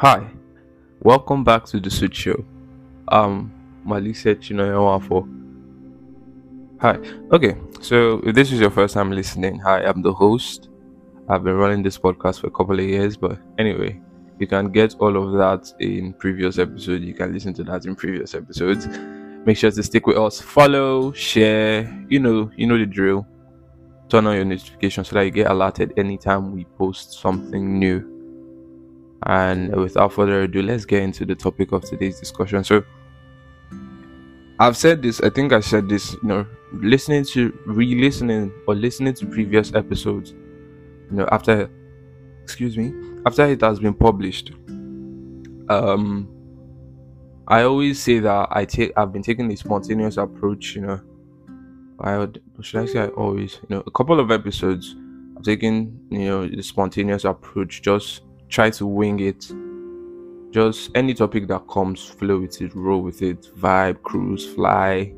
Hi, welcome back to the Suit Show. Um, Malise Chinoyawafo. Hi. Okay, so if this is your first time listening, hi, I'm the host. I've been running this podcast for a couple of years, but anyway, you can get all of that in previous episodes. You can listen to that in previous episodes. Make sure to stick with us. Follow, share. You know, you know the drill. Turn on your notifications so that you get alerted anytime we post something new. And without further ado, let's get into the topic of today's discussion. So, I've said this, I think I said this, you know, listening to re listening or listening to previous episodes, you know, after, excuse me, after it has been published, um, I always say that I take, I've been taking a spontaneous approach, you know. I would, should I say, I always, you know, a couple of episodes, I've taken, you know, the spontaneous approach, just try to wing it. Just any topic that comes, flow with it, roll with it, vibe, cruise, fly,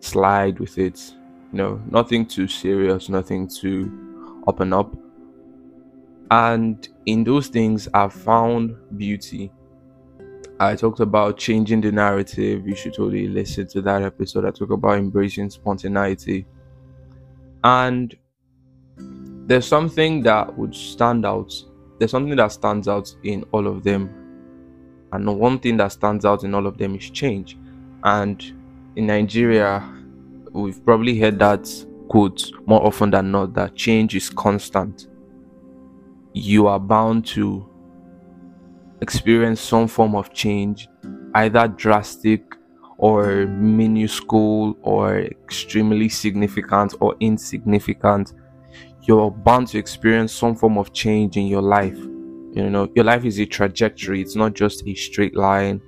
slide with it. You know, nothing too serious, nothing too up and up. And in those things, I've found beauty. I talked about changing the narrative. You should totally listen to that episode. I talk about embracing spontaneity. And there's something that would stand out there's something that stands out in all of them. And one thing that stands out in all of them is change. And in Nigeria, we've probably heard that quote more often than not that change is constant. You are bound to experience some form of change, either drastic or minuscule or extremely significant or insignificant you're bound to experience some form of change in your life. You know, your life is a trajectory, it's not just a straight line.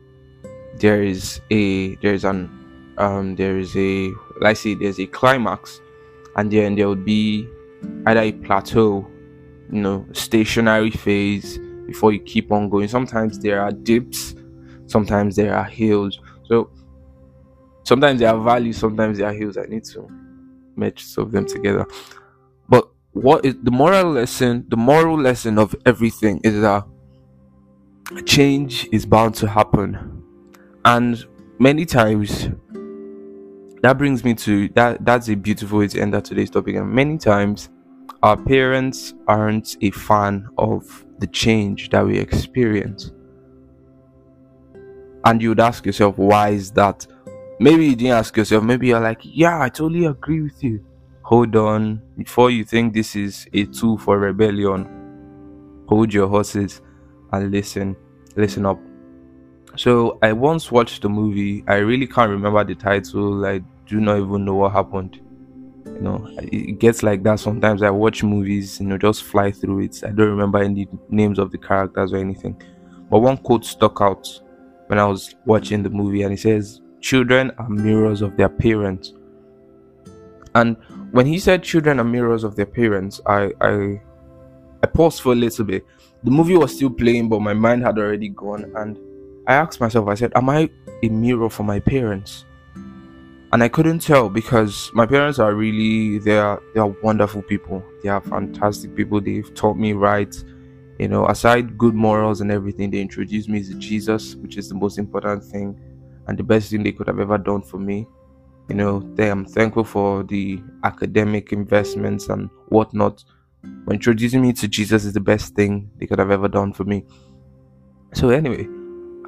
There is a there's an um there is a let's say there's a climax and then there will be either a plateau, you know, stationary phase before you keep on going. Sometimes there are dips, sometimes there are hills. So sometimes there are valleys, sometimes there are hills. I need to match some of them together what is the moral lesson the moral lesson of everything is that change is bound to happen. And many times that brings me to that that's a beautiful way to end today's topic. And many times our parents aren't a fan of the change that we experience. And you would ask yourself why is that? Maybe you didn't ask yourself maybe you're like yeah i totally agree with you hold on. Before you think this is a tool for rebellion hold your horses and listen. Listen up. So i once watched the movie. I really can't remember the title. I do not even know what happened. You know it gets like that sometimes. I watch movies you know just fly through it. I don't remember any names of the characters or anything. But one quote stuck out when i was watching the movie and it says children are mirrors of their parents. And when he said children are mirrors of their parents, I I I paused for a little bit. The movie was still playing, but my mind had already gone. And I asked myself, I said, Am I a mirror for my parents? And I couldn't tell because my parents are really they are they are wonderful people. They are fantastic people. They've taught me right. You know, aside good morals and everything, they introduced me to Jesus, which is the most important thing and the best thing they could have ever done for me you know i'm thankful for the academic investments and whatnot. But introducing me to jesus is the best thing they could have ever done for me. So anyway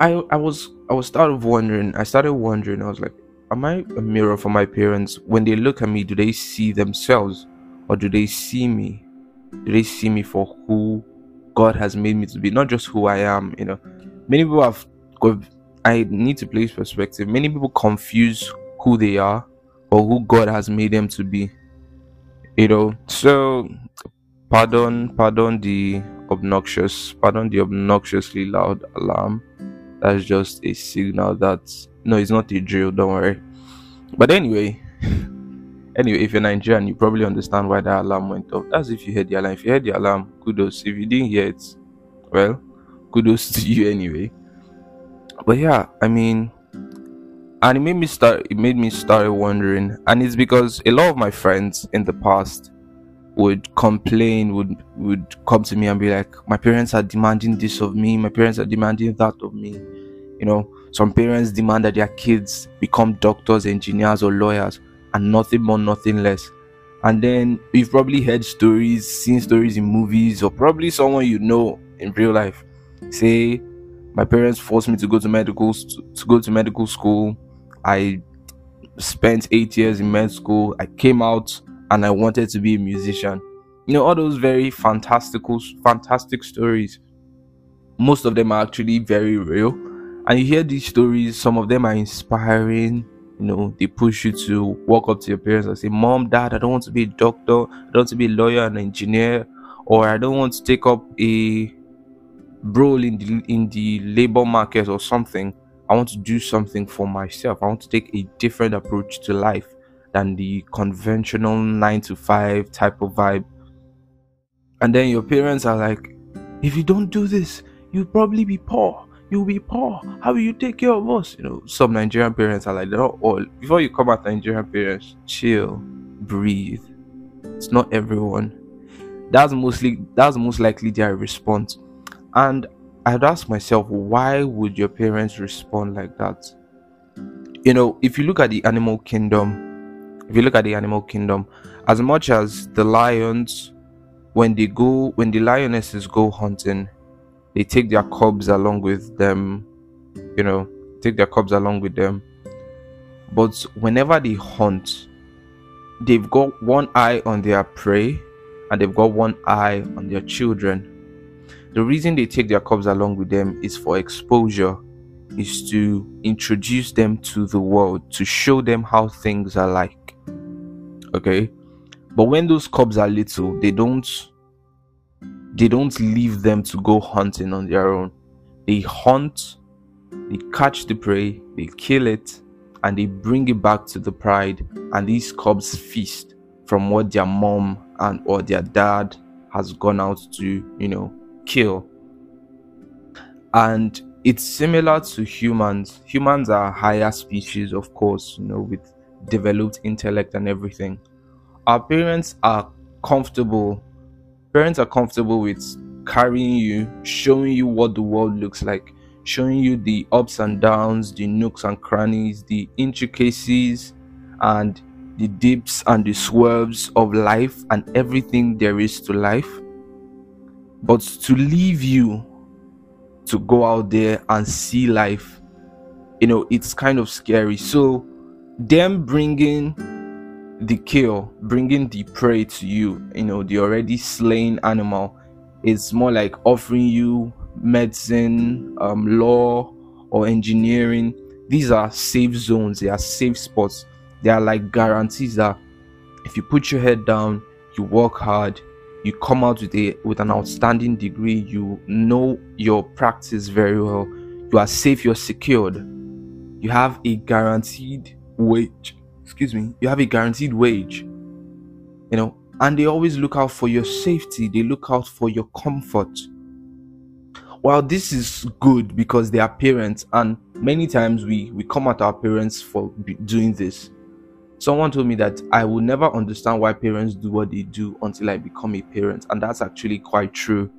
i i was i was started wondering i started wondering i was like am i a mirror for my parents? When they look at me do they see themselves or do they see me? Do they see me for who god has made me to be? Not just who i am you know. Many people have i need to place perspective. Many people confuse who they are or who God has made them to be. You know, so pardon, pardon the obnoxious, pardon the obnoxiously loud alarm. That's just a signal that no, it's not a drill, don't worry. But anyway, anyway, if you're Nigerian, you probably understand why that alarm went off. That's if you heard the alarm. If you heard the alarm, kudos. If you didn't hear it, well, kudos to you anyway. But yeah, I mean, and it made me start it made me start wondering and it's because a lot of my friends in the past would complain, would would come to me and be like, My parents are demanding this of me, my parents are demanding that of me. You know, some parents demand that their kids become doctors, engineers, or lawyers, and nothing more, nothing less. And then you've probably heard stories, seen stories in movies, or probably someone you know in real life. Say, my parents forced me to go to medical to go to medical school. I spent eight years in med school. I came out and I wanted to be a musician. You know, all those very fantastical, fantastic stories. Most of them are actually very real. And you hear these stories, some of them are inspiring. You know, they push you to walk up to your parents and say, Mom, Dad, I don't want to be a doctor, I don't want to be a lawyer and engineer, or I don't want to take up a role in the in the labor market or something. I want to do something for myself. I want to take a different approach to life than the conventional nine to five type of vibe. And then your parents are like, if you don't do this, you'll probably be poor. You'll be poor. How will you take care of us? You know, some Nigerian parents are like, they're not all. Before you come at Nigerian parents, chill, breathe. It's not everyone. That's mostly that's most likely their response. And I'd ask myself, why would your parents respond like that? You know, if you look at the animal kingdom, if you look at the animal kingdom, as much as the lions, when they go, when the lionesses go hunting, they take their cubs along with them, you know, take their cubs along with them. But whenever they hunt, they've got one eye on their prey and they've got one eye on their children. The reason they take their cubs along with them is for exposure, is to introduce them to the world, to show them how things are like. Okay? But when those cubs are little they don't they don't leave them to go hunting on their own. They hunt they catch the prey they kill it and they bring it back to the pride and these cubs feast from what their mom and or their dad has gone out to you know kill and it's similar to humans humans are higher species of course you know with developed intellect and everything. Our parents are comfortable. Parents are comfortable with carrying you, showing you what the world looks like, showing you the ups and downs, the nooks and crannies, the intricacies, and the dips and the swerves of life and everything there is to life. But to leave you to go out there and see life, you know, it's kind of scary. So, them bringing the kill, bringing the prey to you, you know, the already slain animal, is more like offering you medicine, um, law, or engineering. These are safe zones, they are safe spots. They are like guarantees that if you put your head down, you work hard, you come out with a with an outstanding degree, you know your practice very well, you are safe, you're secured. You have a guaranteed wage. Excuse me. You have a guaranteed wage. You know, and they always look out for your safety, they look out for your comfort. well this is good because they are parents, and many times we, we come at our parents for doing this. Someone told me that I will never understand why parents do what they do until I become a parent, and that's actually quite true.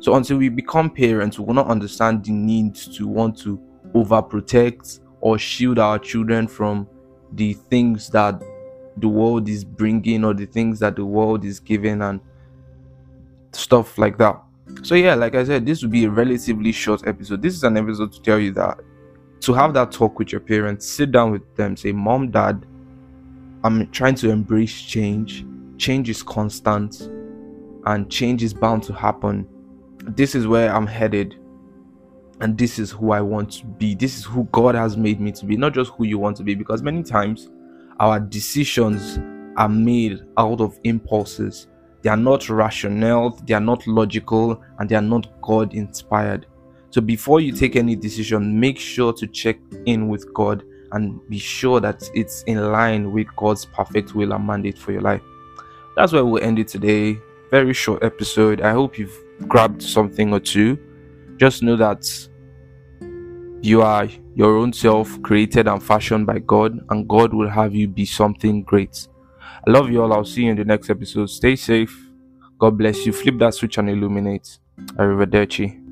So, until we become parents, we will not understand the need to want to overprotect or shield our children from the things that the world is bringing or the things that the world is giving and stuff like that. So, yeah, like I said, this will be a relatively short episode. This is an episode to tell you that to have that talk with your parents, sit down with them, say, Mom, Dad, I'm trying to embrace change. Change is constant and change is bound to happen. This is where I'm headed and this is who I want to be. This is who God has made me to be, not just who you want to be. Because many times our decisions are made out of impulses, they are not rational, they are not logical, and they are not God inspired. So before you take any decision, make sure to check in with God and be sure that it's in line with God's perfect will and mandate for your life. That's where we'll end it today. Very short episode. I hope you've grabbed something or two just know that you are your own self created and fashioned by God, and God will have you be something great. I love you all. I'll see you in the next episode. Stay safe. God bless you. Flip that switch and illuminate. Arrivederci.